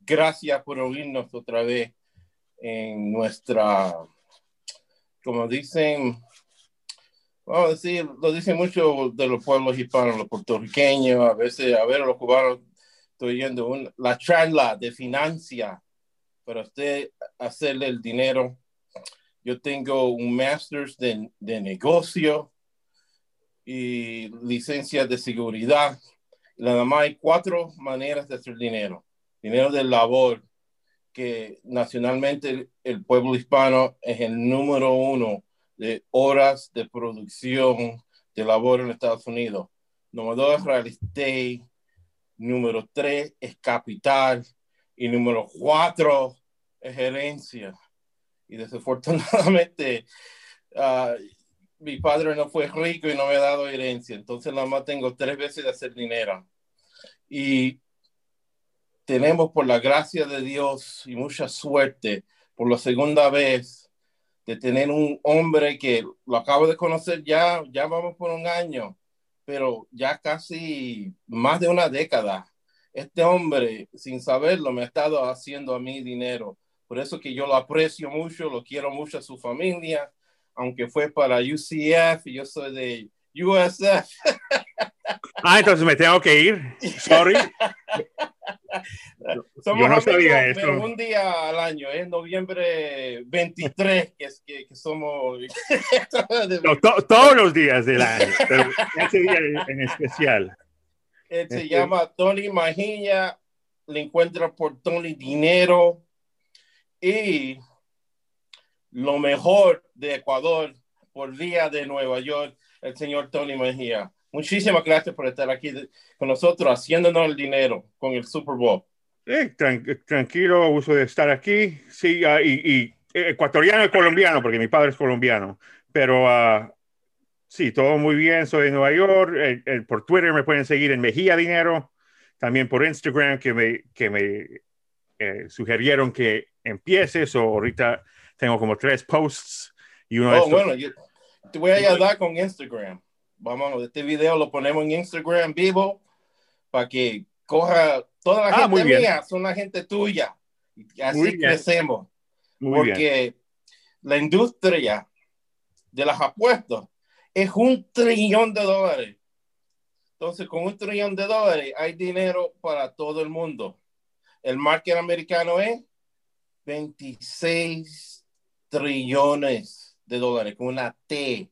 gracias por oírnos otra vez en nuestra, como dicen, vamos a decir, lo dicen mucho de los pueblos hispanos, los puertorriqueños, a veces, a ver, los cubanos, estoy yendo la charla de financia para usted hacerle el dinero. Yo tengo un master's de, de negocio y licencia de seguridad. Nada más hay cuatro maneras de hacer dinero. Dinero de labor, que nacionalmente el, pueblo hispano es el número uno de horas de producción de labor en Estados Unidos. Número dos real estate. Número tres es capital. Y número cuatro es herencia. Y desafortunadamente, uh, mi padre no fue rico y no me ha dado herencia, entonces nada más tengo tres veces de hacer dinero. Y tenemos por la gracia de Dios y mucha suerte por la segunda vez de tener un hombre que lo acabo de conocer ya, ya vamos por un año, pero ya casi más de una década. Este hombre, sin saberlo, me ha estado haciendo a mí dinero. Por eso que yo lo aprecio mucho, lo quiero mucho a su familia aunque fue para UCF y yo soy de USF. Ah, entonces me tengo que ir. Sorry. Somos yo no sabía eso. un día al año, es noviembre 23, que, es, que, somos. todos los días del año, pero ese día en especial. Él se este llama Tony Majilla, le encuentra por Tony Dinero y lo mejor de Ecuador por día de Nueva York, el señor Tony Mejía. Muchísimas gracias por estar aquí con nosotros, haciéndonos el dinero con el Super Bowl. tranquilo, uso de estar aquí. Sí, uh, y, ecuatoriano y colombiano, porque mi padre es colombiano. Pero uh, sí, todo muy bien. Soy de Nueva York. por Twitter me pueden seguir en Mejía Dinero. También por Instagram, que me, que me eh, sugirieron que empieces. O ahorita tengo como tres posts y uno oh, bueno, te voy a ayudar con Instagram. Vamos, este video lo ponemos en Instagram vivo para que coja toda la ah, gente mía, son la gente tuya. Y así crecemos. porque la industria de las apuestas es un trillón de dólares. Entonces, con un trillón de dólares hay dinero para todo el mundo. El market americano es 26 trillones de dólares, con una T.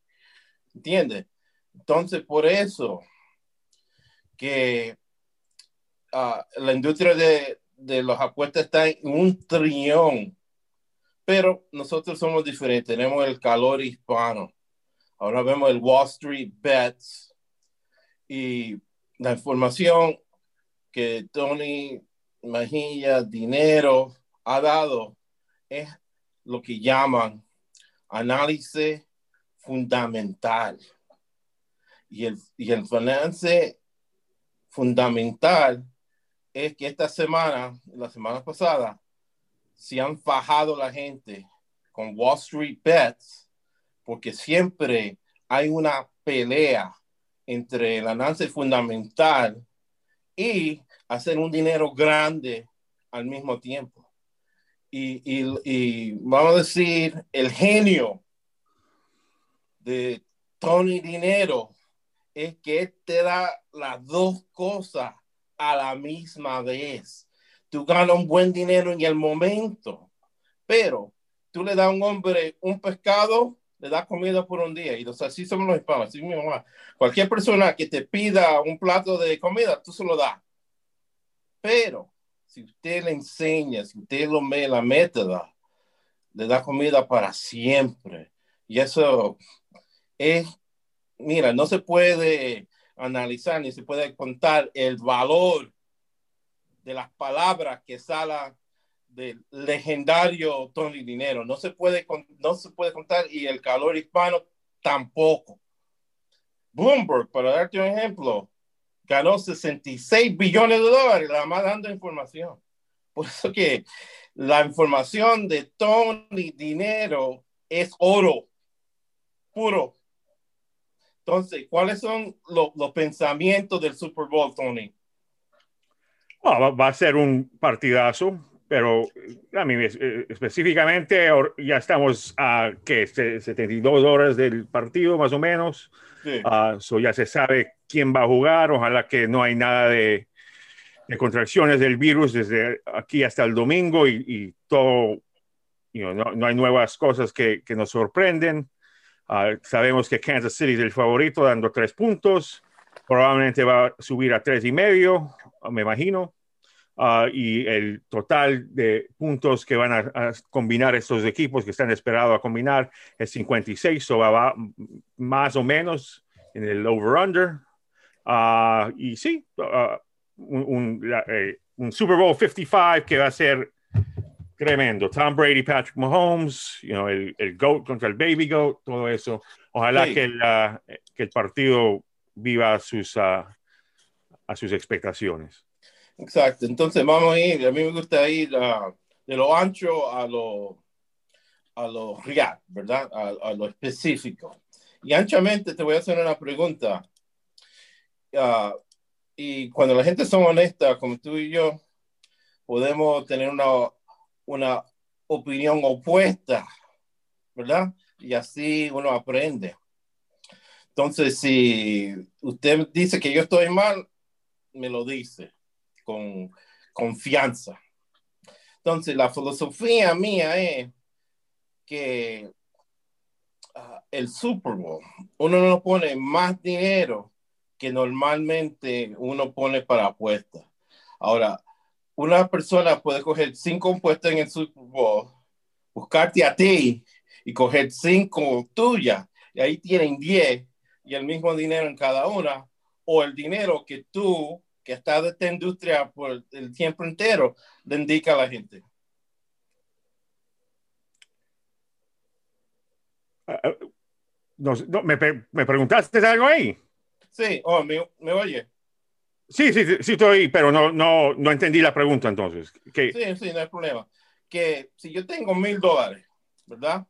¿Entiendes? Entonces, por eso que ah, la industria de, de los apuestas está en un trillón. Pero nosotros somos diferentes, tenemos el calor hispano. Ahora vemos el Wall Street Bets y la información que Tony Majilla, dinero, ha dado es lo que llaman análisis fundamental. Y el, y el finance fundamental es que esta semana, la semana pasada, se han fajado la gente con Wall Street Bets porque siempre hay una pelea entre el análisis fundamental y hacer un dinero grande al mismo tiempo. Y, vamos a decir, el genio de Tony Dinero es que te da las dos cosas a la misma vez. Tú ganas un buen dinero en el momento, pero tú le das a un hombre un pescado, le das comida por un día. Y así somos los hispanos. Así Cualquier persona que te pida un plato de comida, tú se lo das. Pero si usted le enseña, si usted lo me la métoda, le da comida para siempre. Y eso es, mira, no se puede analizar ni se puede contar el valor de las palabras que salen del legendario Tony Dinero. No se puede, no se puede contar y el calor hispano tampoco. Bloomberg, para darte un ejemplo, ganó 66 billones de dólares, la más dando información. Por eso que la información de Tony Dinero es oro puro. Entonces, ¿cuáles son los pensamientos del Super Bowl, Tony? Oh, va, a ser un partidazo, pero a mí eh, específicamente ya estamos a que 72 horas del partido más o menos. Sí. Ah, ya se sabe quién va a jugar. Ojalá que no hay nada de, de contracciones del virus desde aquí hasta el domingo y, todo, no, no, hay nuevas cosas que, que nos sorprenden. Ah, sabemos que Kansas City es el favorito dando tres puntos. Probablemente va a subir a tres y medio, me imagino. Ah, y el total de puntos que van a, combinar estos equipos que están esperados a combinar es 56, o va, más o menos en el over-under. Ah, y sí, un, eh, un, Super Bowl 55 que va a ser tremendo. Tom Brady, Patrick Mahomes, you know, el, el GOAT contra el Baby GOAT, todo eso. Ojalá que, el, que, el, partido viva a sus, a sus expectaciones. Exacto, entonces vamos a ir, a mí me gusta ir de lo ancho a lo, a lo real, ¿verdad? A, a, lo específico. Y anchamente te voy a hacer una pregunta. Uh, y cuando la gente son honesta, como tú y yo, podemos tener una, una opinión opuesta, ¿verdad? Y así uno aprende. Entonces, si usted dice que yo estoy mal, me lo dice con confianza. Entonces, la filosofía mía es que uh, el Super Bowl, uno no pone más dinero que normalmente uno pone para apuestas. Ahora, una persona puede coger cinco apuestas en el Super Bowl, buscarte a ti y coger cinco tuyas, y ahí tienen diez y el mismo dinero en cada una, o el dinero que tú, que estás de esta industria por el tiempo entero, le indica a la gente. Ah, ah, no, me, me preguntaste algo ahí. Sí, oh, ¿me, oye? Sí, sí, sí, estoy, pero no, no, no entendí la pregunta entonces. Sí, sí, no hay problema. Que si yo tengo mil dólares, ¿verdad?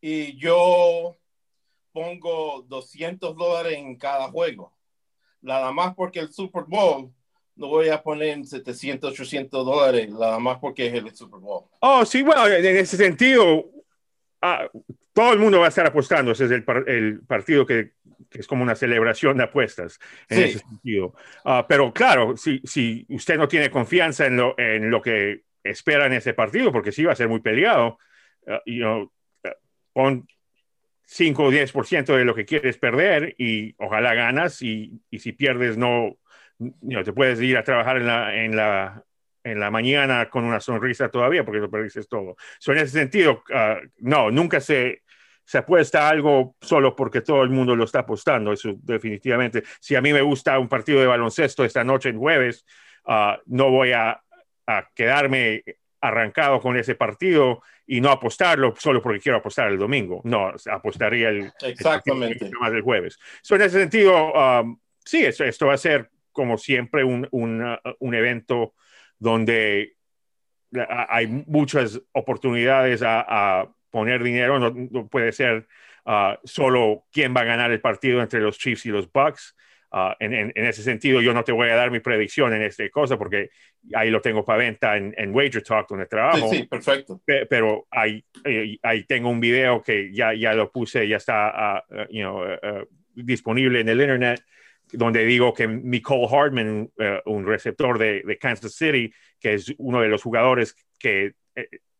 Y yo pongo 200 dólares en cada juego, nada más porque el Super Bowl, no voy a poner 700, 800 dólares, nada más porque es el Super Bowl. Oh, sí, bueno, en ese sentido, ah, todo el mundo va a estar apostando. Ese es el, el partido que que es como una celebración de apuestas en ese sentido. Ah, pero claro, si, si usted no tiene confianza en lo, en lo que espera en ese partido, porque sí va a ser muy peleado, uh, you pon 5 o 10% de lo que quieres perder y ojalá ganas y, y si pierdes no, you te puedes ir a trabajar en la, en la, en la mañana con una sonrisa todavía porque lo perdiste todo. So, en ese sentido, no, nunca se se apuesta algo solo porque todo el mundo lo está apostando, eso definitivamente. Si a mí me gusta un partido de baloncesto esta noche en jueves, ah, no voy a, quedarme arrancado con ese partido y no apostarlo solo porque quiero apostar el domingo. No, apostaría el, Exactamente. más del jueves. So, en ese sentido, um, sí, esto, esto, va a ser como siempre un, un evento donde hay muchas oportunidades a poner dinero, no, puede ser uh, solo quién va a ganar el partido entre los Chiefs y los Bucks. Uh, en, en, ese sentido, yo no te voy a dar mi predicción en esta cosa porque ahí lo tengo para venta en, en Wager Talk donde trabajo. Sí, sí perfecto. pero ahí, eh, ahí, tengo un video que ya, ya lo puse, ya está uh, you know, disponible en el internet donde digo que Nicole Hardman, un receptor de, de, Kansas City, que es uno de los jugadores que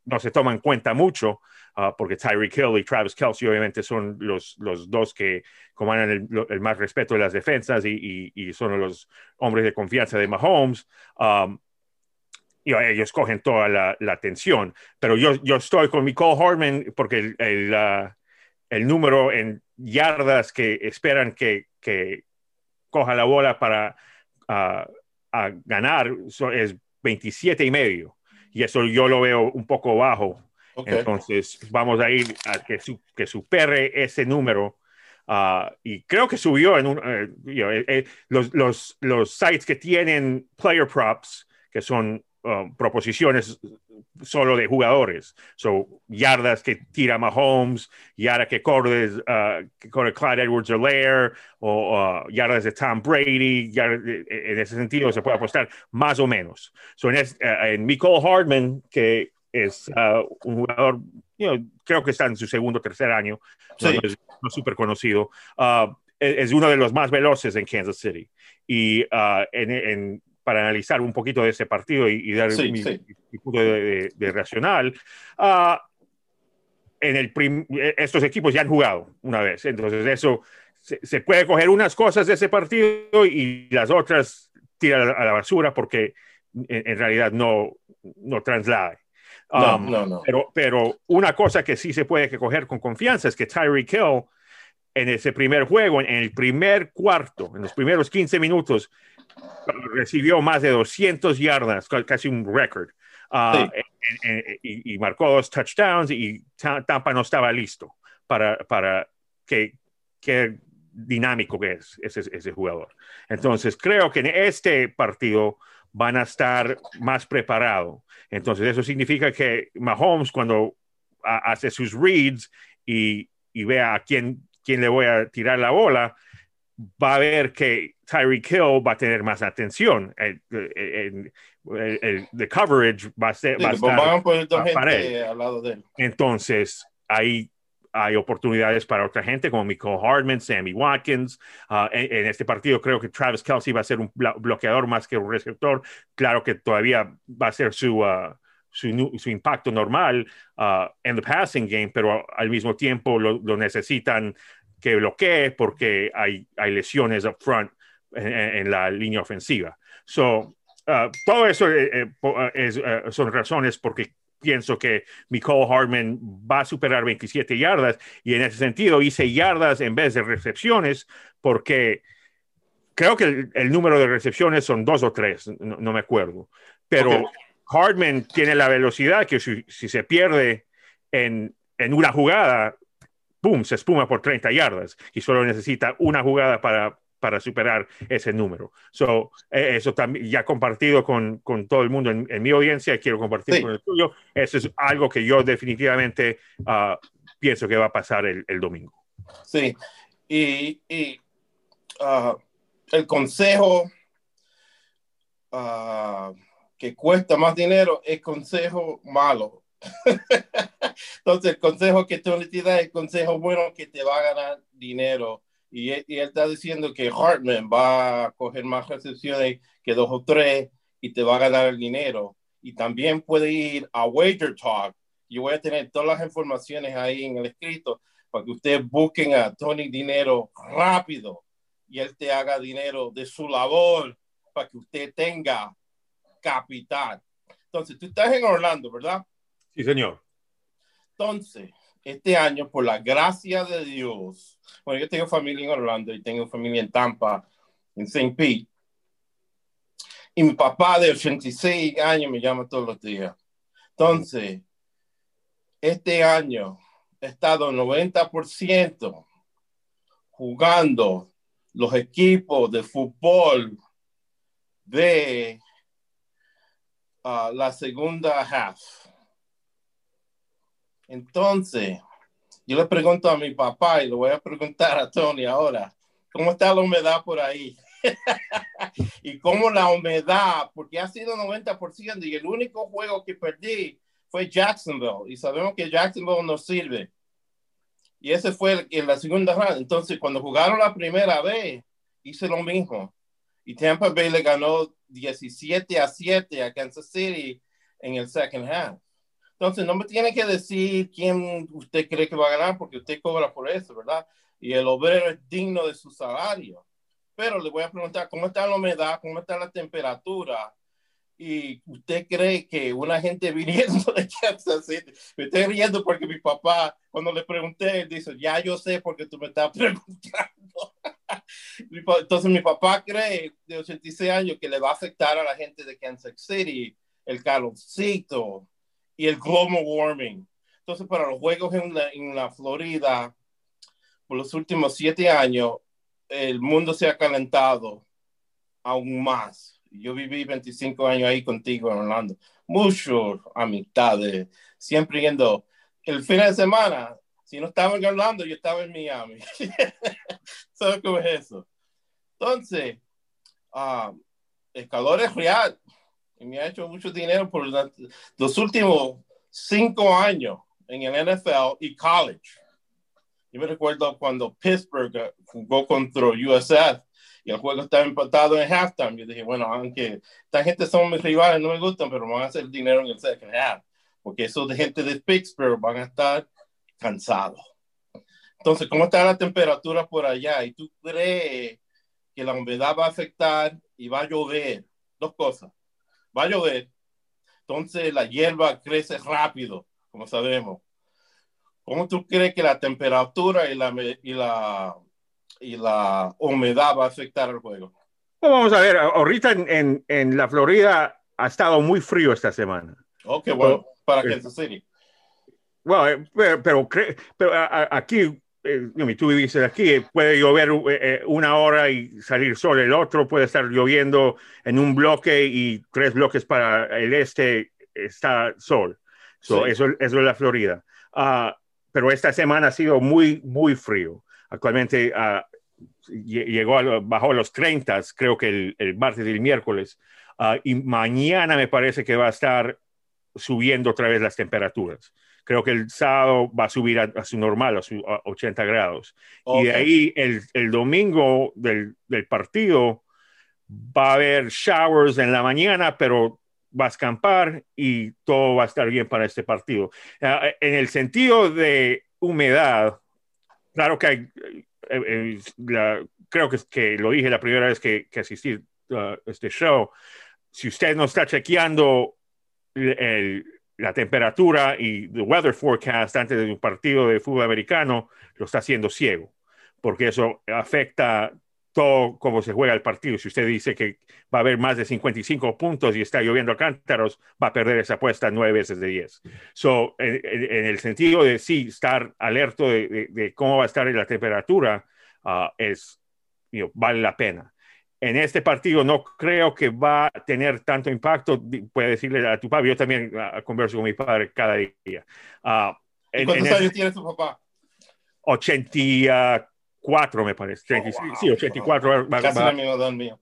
no se toma en cuenta mucho, Ah, porque Tyreek Hill y Travis Kelsey obviamente son los, los dos que comandan el, más respeto de las defensas y, y, son los hombres de confianza de Mahomes. Um, y ellos cogen toda la, la, atención. Pero yo, yo estoy con Nicole Hartman porque el, el, el, número en yardas que esperan que, que coja la bola para uh, a ganar es 27 y medio. Y eso yo lo veo un poco bajo entonces, vamos a ir a que, que supere ese número. Ah, y creo que subió en un, eh, eh, eh, los, los, los, sites que tienen player props, que son um, proposiciones solo de jugadores. So, yardas que tira Mahomes, yardas que corre, uh, que corre Clyde edwards helaire o uh, yardas de Tom Brady. en ese sentido se puede apostar más o menos. So, en, es, uh, en Hardman, que es uh, un jugador, you know, creo que está en su segundo o tercer año, no, es súper conocido, uh, es, uno de los más veloces en Kansas City. Y uh, en, en para analizar un poquito de ese partido y, dar mi, punto de, de, racional. Uh, en el estos equipos ya han jugado una vez, entonces eso se, puede coger unas cosas de ese partido y las otras tirar a la basura porque en, realidad no, no traslade. no, um, no, no. Pero, pero una cosa que sí se puede coger con confianza es que Tyreek Hill en ese primer juego, en el primer cuarto, en los primeros 15 minutos, recibió más de 200 yardas, casi un récord. Uh, y, marcó dos touchdowns y Tampa no estaba listo para, para que, que dinámico que es ese, ese, jugador. Entonces, creo que en este partido van a estar más preparados. Entonces, eso significa que Mahomes, cuando hace sus reads y, y vea a quién, quién le voy a tirar la bola, va a ver que Tyreek Hill va a tener más atención. El, el, el, coverage va a ser. va a estar para él. Al lado de él. Entonces, ahí hay oportunidades para otra gente como Michael Hardman, Sammy Watkins. Uh, en, este partido creo que Travis Kelsey va a ser un bloqueador más que un receptor. Claro que todavía va a ser su, uh, su, su, impacto normal uh, en the passing game, pero al mismo tiempo lo, lo necesitan que bloquee porque hay, hay lesiones up front en, la línea ofensiva. So, uh, todo eso eh, eh, uh, es, uh, son razones porque pienso que Nicole Hartman va a superar 27 yardas y en ese sentido hice yardas en vez de recepciones porque creo que el, número de recepciones son dos o tres, no, me acuerdo, pero Hartman tiene la velocidad que si, si se pierde en, en, una jugada, ¡pum!, se espuma por 30 yardas y solo necesita una jugada para, para superar ese número. So, eh, eso también ya compartido con, con todo el mundo en, mi audiencia, quiero compartir con el tuyo. Eso es algo que yo definitivamente uh, pienso que va a pasar el, el domingo. Sí, y, y uh, el consejo uh, que cuesta más dinero es consejo malo. Entonces, el consejo que tú le das es el consejo bueno que te va a ganar dinero. Y, él está diciendo que Hartman va a coger más recepciones que dos o tres y te va a ganar el dinero. Y también puede ir a Wager Talk. Yo voy a tener todas las informaciones ahí en el escrito para que ustedes busquen a Tony Dinero rápido y él te haga dinero de su labor para que usted tenga capital. Entonces, tú estás en Orlando, ¿verdad? Sí, señor. Entonces, este año, por la gracia de Dios, bueno, yo tengo familia en Orlando y tengo familia en Tampa, en St. Pete. Y mi papá de 86 años me llama todos los días. Entonces, este año he estado 90% jugando los equipos de fútbol de uh, la segunda half. Entonces, yo le pregunto a mi papá y le voy a preguntar a Tony ahora, ¿cómo está la humedad por ahí? y cómo la humedad, porque ha sido 90% y el único juego que perdí fue Jacksonville y sabemos que Jacksonville no sirve. Y ese fue en la segunda ronda. Entonces, cuando jugaron la primera vez, hice lo mismo. Y Tampa Bay le ganó 17 a 7 a Kansas City en el second half. Entonces, no me tiene que decir quién usted cree que va a ganar porque usted cobra por eso, ¿verdad? Y el obrero es digno de su salario. Pero le voy a preguntar, ¿cómo está la humedad? ¿Cómo está la temperatura? Y usted cree que una gente viniendo de Kansas City, me estoy riendo porque mi papá, cuando le pregunté, dice, ya yo sé porque tú me estás preguntando. Entonces mi papá cree de 86 años que le va a afectar a la gente de Kansas City el calorcito, y el global warming. Entonces, para los juegos en la, en la Florida, por los últimos siete años, el mundo se ha calentado aún más. Yo viví 25 años ahí contigo en Orlando. mucho amistades, siempre yendo. El fin de semana, si no estaba en Orlando, yo estaba en Miami. ¿Sabes cómo es eso? Entonces, uh, el calor es real y me ha hecho mucho dinero por los últimos cinco años en el NFL y college. Yo me recuerdo cuando Pittsburgh jugó contra USF y el juego estaba empatado en halftime. Yo dije, bueno, aunque esta gente son mis rivales, no me gustan, pero van a hacer dinero en el second half, porque esos de gente de Pittsburgh van a estar cansados. Entonces, ¿cómo está la temperatura por allá? ¿Y tú crees que la humedad va a afectar y va a llover? Dos cosas. Va a llover, entonces la hierba crece rápido, como sabemos. ¿Cómo tú crees que la temperatura y la, y la y la humedad va a afectar el juego. Pues vamos a ver, ahorita en, en, la Florida ha estado muy frío esta semana. Ok, bueno, para Kansas City. Bueno, eh, pero, pero, aquí, eh, tú viviste aquí, puede llover eh, una hora y salir sol, el otro puede estar lloviendo en un bloque y tres bloques para el este está sol. eso, eso es la Florida. Ah, pero esta semana ha sido muy, muy frío. Actualmente uh, llegó a, bajó los 30, creo que el, martes y el miércoles, ah, y mañana me parece que va a estar subiendo otra vez las temperaturas. Creo que el sábado va a subir a, su normal, a su 80 grados. Y de ahí el, el domingo del, del, partido va a haber showers en la mañana, pero va a escampar y todo va a estar bien para este partido. Ah, en el sentido de humedad, claro que hay eh, eh, la, creo que, que, lo dije la primera vez que, que asistí a este show, si usted no está chequeando el, la temperatura y el weather forecast antes de un partido de fútbol americano, lo está haciendo ciego, porque eso afecta todo cómo se juega el partido. Si usted dice que va a haber más de 55 puntos y está lloviendo a cántaros, va a perder esa apuesta nueve veces de 10. So, en, el sentido de sí, estar alerto de, cómo va a estar la temperatura, ah, es, vale la pena. En este partido no creo que va a tener tanto impacto. Puede decirle a tu papá, yo también uh, converso con mi padre cada día. Uh, ¿Cuántos años tiene tu papá? 80 84, me parece. 36, oh, Sí, 84. Va, Casi va, la.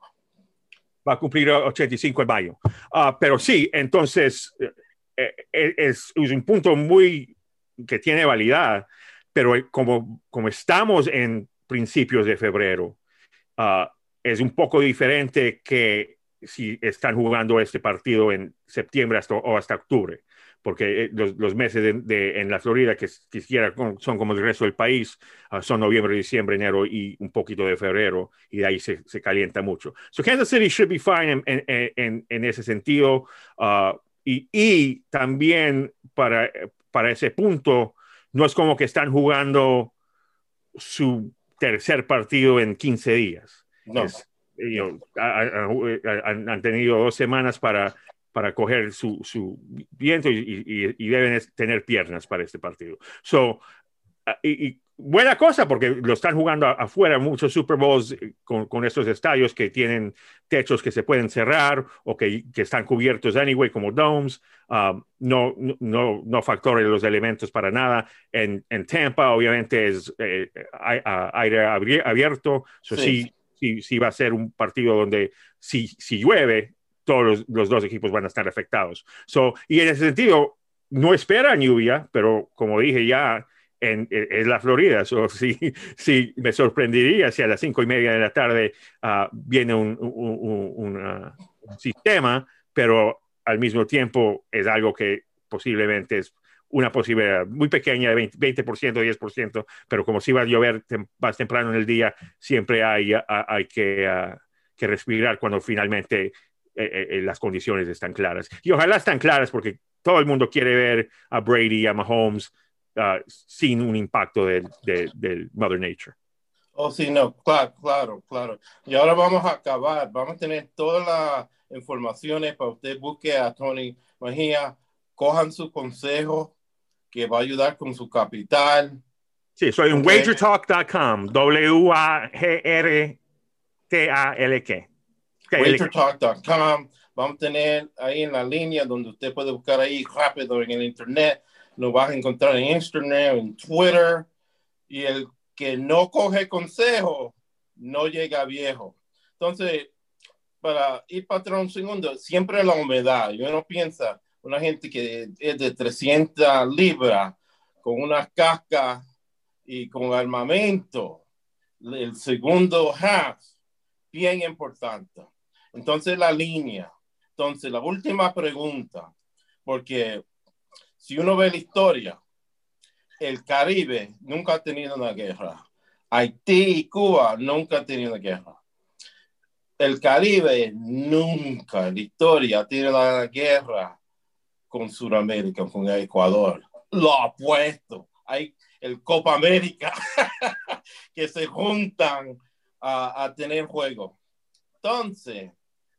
Va a cumplir 85 en mayo. Uh, pero sí, entonces eh, eh, es, es, un punto muy que tiene validad, pero como, como estamos en principios de febrero, uh, es un poco diferente que si están jugando este partido en septiembre hasta, o hasta octubre porque eh, los, meses de, en la Florida que quisiera son como el resto del país, ah, son noviembre, diciembre, enero y un poquito de febrero, y de ahí se, se calienta mucho. So Kansas City should be fine en, en, en ese sentido, uh, y, y, también para, para ese punto, no es como que están jugando su tercer partido en 15 días. No. han tenido dos semanas para para coger su, su viento y, y, deben tener piernas para este partido. So, ah, y, buena cosa porque lo están jugando afuera muchos Super Bowls eh, con, con, estos estadios que tienen techos que se pueden cerrar o que, que están cubiertos anyway como domes. Um, no, no, no factores los elementos para nada. En, en Tampa obviamente es eh, aire abierto. So, sí. Sí, sí, va a ser un partido donde si, si llueve, todos los, dos equipos van a estar afectados. Y en ese sentido, no esperan lluvia, pero como dije ya, en, es la Florida. So, sí, sí, me sorprendería si a las cinco y media de la tarde uh, viene un, un, uh, un, sistema, pero al mismo tiempo es algo que posiblemente es una posibilidad muy pequeña de 20%, 10%, pero como si va a llover tem más temprano en el día, siempre hay, hay que, uh, que respirar cuando finalmente eh, eh, eh, las condiciones están claras. Y ojalá están claras porque todo el mundo quiere ver a Brady, a Mahomes, uh, sin un impacto del, del, Mother Nature. Oh, sí, no, claro, claro, claro. Y ahora vamos a acabar, vamos a tener todas las informaciones para usted busque a Tony Mejía, cojan su consejo que va a ayudar con su capital. Sí, soy en wagertalk.com, W-A-G-R-T-A-L-K. Wagertalk.com. Vamos a tener ahí en la línea donde usted puede buscar ahí rápido en el internet. Lo vas a encontrar en Instagram, en Twitter. Y el que no coge consejo no llega viejo. Entonces, para ir un segundo, siempre la humedad. Yo no piensa, una gente que es de 300 libras, con una casca y con armamento, el segundo half, bien importante. Entonces, la línea. Entonces, la última pregunta, porque si uno ve la historia, el Caribe nunca ha tenido una guerra. Haití y Cuba nunca han tenido una guerra. El Caribe nunca la historia tenido una guerra con Sudamérica, con Ecuador. Lo apuesto. Hay el Copa América que se juntan a, a tener juego. Entonces,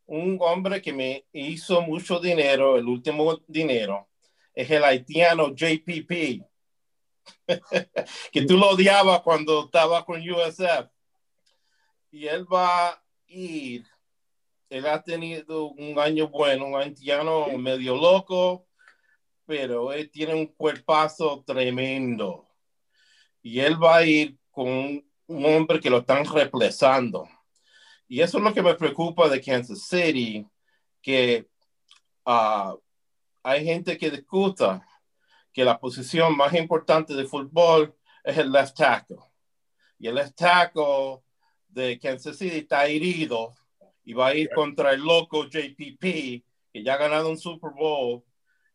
un hombre que me hizo mucho dinero, el último dinero, es el haitiano JPP, que tú lo odiabas cuando estaba con USF. Y él va a ir, él ha tenido un año bueno, un haitiano medio loco, pero él tiene un cuerpazo tremendo. Y él va a ir con un hombre que lo están reemplazando. Y eso es lo que me preocupa de Kansas City, que uh, hay gente que discuta que la posición más importante de fútbol es el left tackle. Y el left tackle de Kansas City está herido y va a ir contra el loco JPP, que ya ha ganado un Super Bowl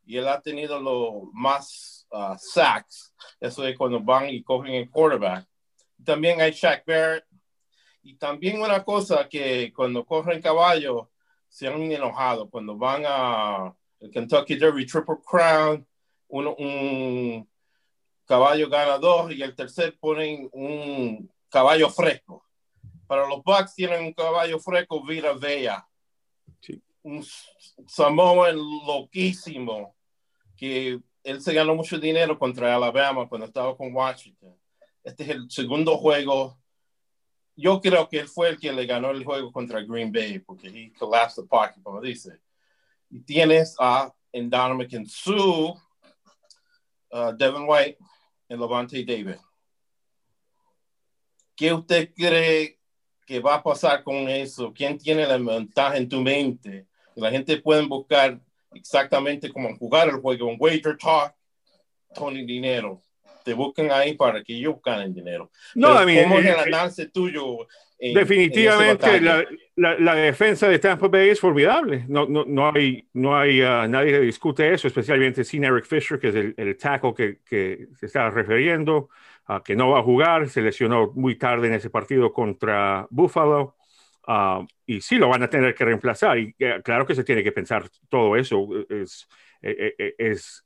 y él ha tenido los más uh, sacks. Eso es cuando van y cogen el quarterback. También hay Shaq Barrett. Y también una cosa que cuando corren caballo se han enojado. Cuando van a el Kentucky Derby Triple Crown, un, caballo gana dos y el tercer ponen un caballo fresco. Para los Bucks tienen un caballo fresco, Vira Vea. Un Samoan loquísimo que él se ganó mucho dinero contra Alabama cuando estaba con Washington. Este es el segundo juego. Yo creo que él fue el que le ganó el juego contra Green Bay porque he collapsed the pocket, como dice. Y tienes a Endowment Sue uh, Devin White y Levante David. ¿Qué usted cree que va a pasar con eso? ¿Quién tiene la ventaja en tu mente? La gente puede buscar exactamente cómo jugar el juego. Un wager talk, Tony Dinero. Te buscan ahí para que ellos ganen dinero. No, a mí, ¿Cómo es el avance tuyo? En, definitivamente en la, la, la, defensa de Tampa Bay es formidable. No, no, no hay, no hay uh, nadie que discute eso, especialmente sin Eric Fisher, que es el, el tackle que, que se está refiriendo, uh, que no va a jugar. Se lesionó muy tarde en ese partido contra Buffalo. Uh, y sí lo van a tener que reemplazar. Y uh, claro que se tiene que pensar todo eso. Es, es, es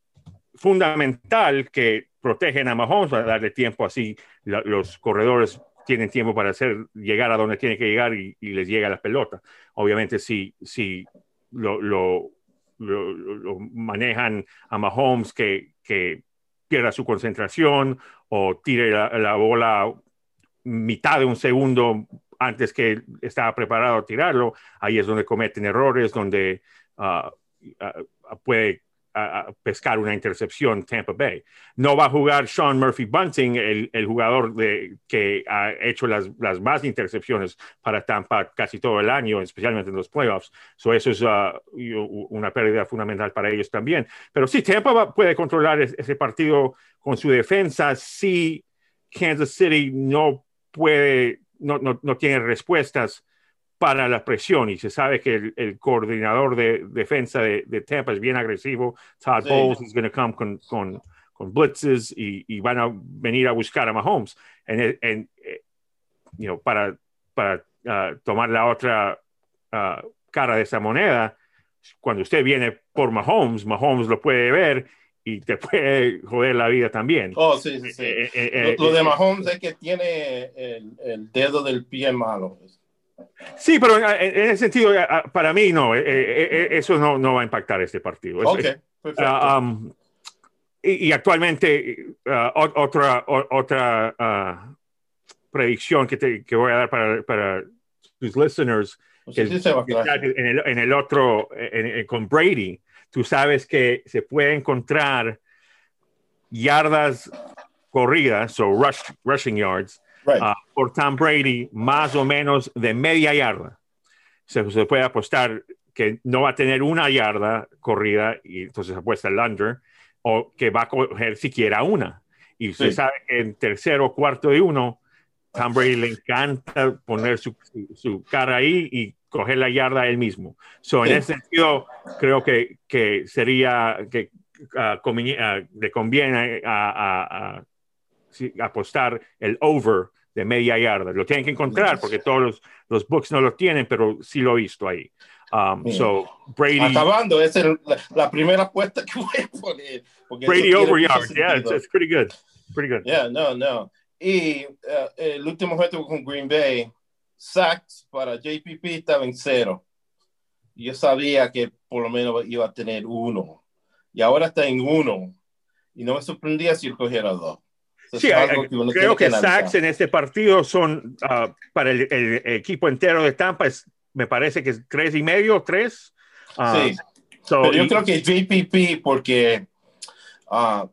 fundamental que protegen a Mahomes para darle tiempo así la, los corredores tienen tiempo para hacer llegar a donde tienen que llegar y, y les llega la pelota. Obviamente, si, si lo, lo, lo, lo manejan a Mahomes que, que, pierda su concentración o tire la, la, bola mitad de un segundo antes que estaba preparado a tirarlo, ahí es donde cometen errores, donde uh, uh, puede a, pescar una intercepción Tampa Bay. No va a jugar Sean Murphy Bunting, el, el jugador de, que ha hecho las, las, más intercepciones para Tampa casi todo el año, especialmente en los playoffs. So eso es uh, una pérdida fundamental para ellos también. Pero sí, Tampa va, puede controlar ese partido con su defensa si Kansas City no puede, no, no, no tiene respuestas para la presión y se sabe que el, el coordinador de defensa de, de, Tampa es bien agresivo. Todd sí. Bowles is going to come con, con, con blitzes y, y, van a venir a buscar a Mahomes en, en, you know, para, para uh, tomar la otra uh, cara de esa moneda. Cuando usted viene por Mahomes, Mahomes lo puede ver y te puede joder la vida también. Oh, sí, sí, sí. Eh, eh, lo, lo, de Mahomes es que tiene el, el dedo del pie malo. Sí, pero en, en, ese sentido, para mí no, eh, eh, eso no, no, va a impactar este partido. Okay, uh, um, y, y, actualmente, uh, otra, otra uh, predicción que, te, que, voy a dar para, para tus listeners que en, el, en, el, otro, con Brady, tú sabes que se puede encontrar yardas corridas, o rushing yards, ah, por Tom Brady más o menos de media yarda. Se, se, puede apostar que no va a tener una yarda corrida y entonces apuesta el under, o que va a coger siquiera una. Y usted sabe que en tercero o cuarto de uno, Tom Brady le encanta poner su, su, cara ahí y coger la yarda él mismo. So, En ese sentido, creo que, que sería que uh, le conviene a, a, apostar el over de media yarda. Lo tienen que encontrar porque todos los, los books no lo tienen, pero sí lo he visto ahí. Um, so Brady. Acabando, es la, primera apuesta que voy a poner. Brady over yards, yeah, it's, it's, pretty good. Pretty good. Yeah, no, no. Y uh, el último juego con Green Bay, sacks para JPP estaba en cero. Yo sabía que por lo menos iba a tener uno. Y ahora está en uno. Y no me sorprendía si él cogiera dos. Sí, creo que, sacks en este partido son uh, para el, equipo entero de Tampa, es, me parece que es tres y medio, tres. Uh, sí, pero yo creo que JPP, porque uh,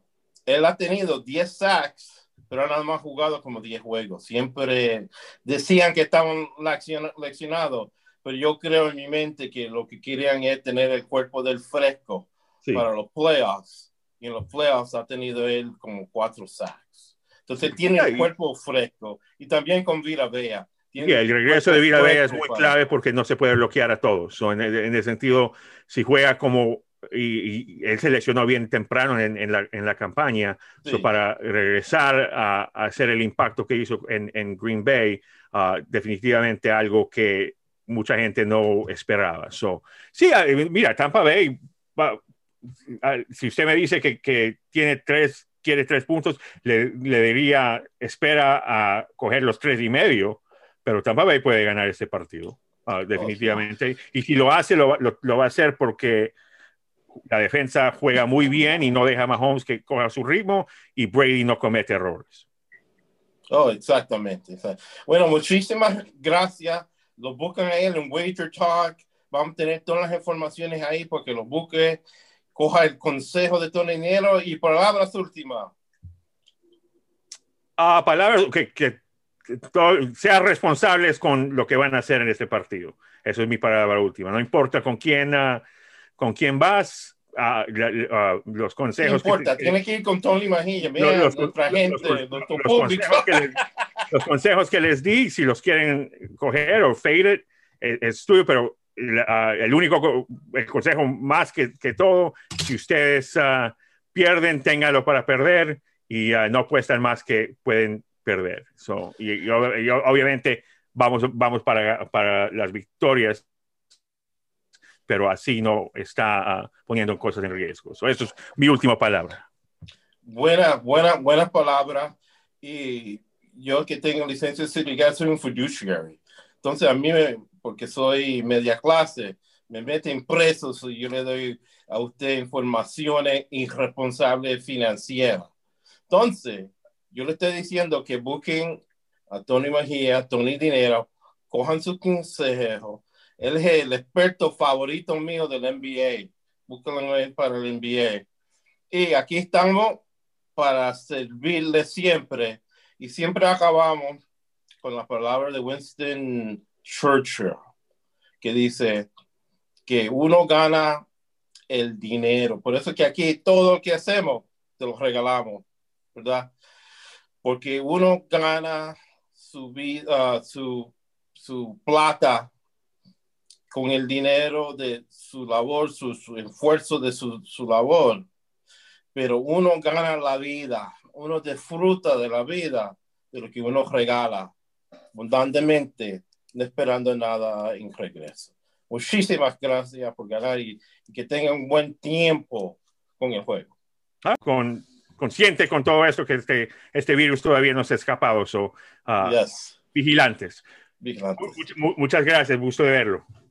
él ha tenido 10 sacks pero nada más jugado como 10 juegos. Siempre decían que estaban leccionados, pero yo creo en mi mente que lo que querían es tener el cuerpo del fresco para los playoffs. Y en los playoffs ha tenido él como cuatro sacks. Entonces tiene el cuerpo fresco. Y también con Vila Vea. el regreso de Vila Vea es muy clave porque no se puede bloquear a todos. en, en el sentido, si juega como y, él se lesionó bien temprano en, en, la, en la, campaña, para regresar a, hacer el impacto que hizo en, en Green Bay, uh, definitivamente algo que mucha gente no esperaba. So, sí, ah, mira, Tampa Bay, ah, si usted me dice que, que, tiene tres, quiere tres puntos, le, le, diría, espera a coger los tres y medio, pero Tampa Bay puede ganar este partido. Oh, definitivamente. Y si lo hace, lo, lo, lo va a hacer porque la defensa juega muy bien y no deja a Mahomes que coja su ritmo y Brady no comete errores. Oh, exactamente. Bueno, muchísimas gracias. Los buscan ahí en Wager Talk. Vamos a tener todas las informaciones ahí porque los busque, coja el consejo de Tony Dinero y palabras últimas. Ah, palabras que, que sean responsables con lo que van a hacer en este partido. Eso es mi palabra última. No importa con quién. Uh, con quién vas, uh, uh, los consejos. No importa, tienes que ir con Tony Majilla, mira, los, nuestra gente, los, nuestro público. Consejos les, los consejos que les di, si los quieren coger o fade it, es, es tuyo, pero uh, el único el consejo más que, que todo, si ustedes pierden, ténganlo para perder y no apuestan más que pueden perder. So, y, y, y, obviamente vamos, vamos para, para las victorias pero así no está uh, poniendo cosas en riesgo. So, eso es mi última palabra. Buena, buena, buena palabra. Y yo que tengo licencia de soy un fiduciary. Entonces a mí, me, porque soy media clase, me meten presos y yo le doy a usted informaciones irresponsables financieras. Entonces, yo le estoy diciendo que busquen a Tony Mejía, a Tony Dinero, cojan sus consejos él es el experto favorito mío del NBA. Búscalo para el NBA. Y aquí estamos para servirle siempre. Y siempre acabamos con la palabra de Winston Churchill, que dice que uno gana el dinero. Por eso que aquí todo lo que hacemos te lo regalamos, ¿verdad? Porque uno gana su vida, su, su plata con el dinero de su labor, su, esfuerzo de su, labor. Pero uno gana la vida, uno disfruta de la vida, de lo que uno regala abundantemente, no esperando nada en regreso. Muchísimas gracias por ganar y, que tengan un buen tiempo con el juego. Ah, con, consciente con todo esto que este, este virus todavía no se ha escapado. So, uh, vigilantes. vigilantes. Muchas gracias, gusto de verlo.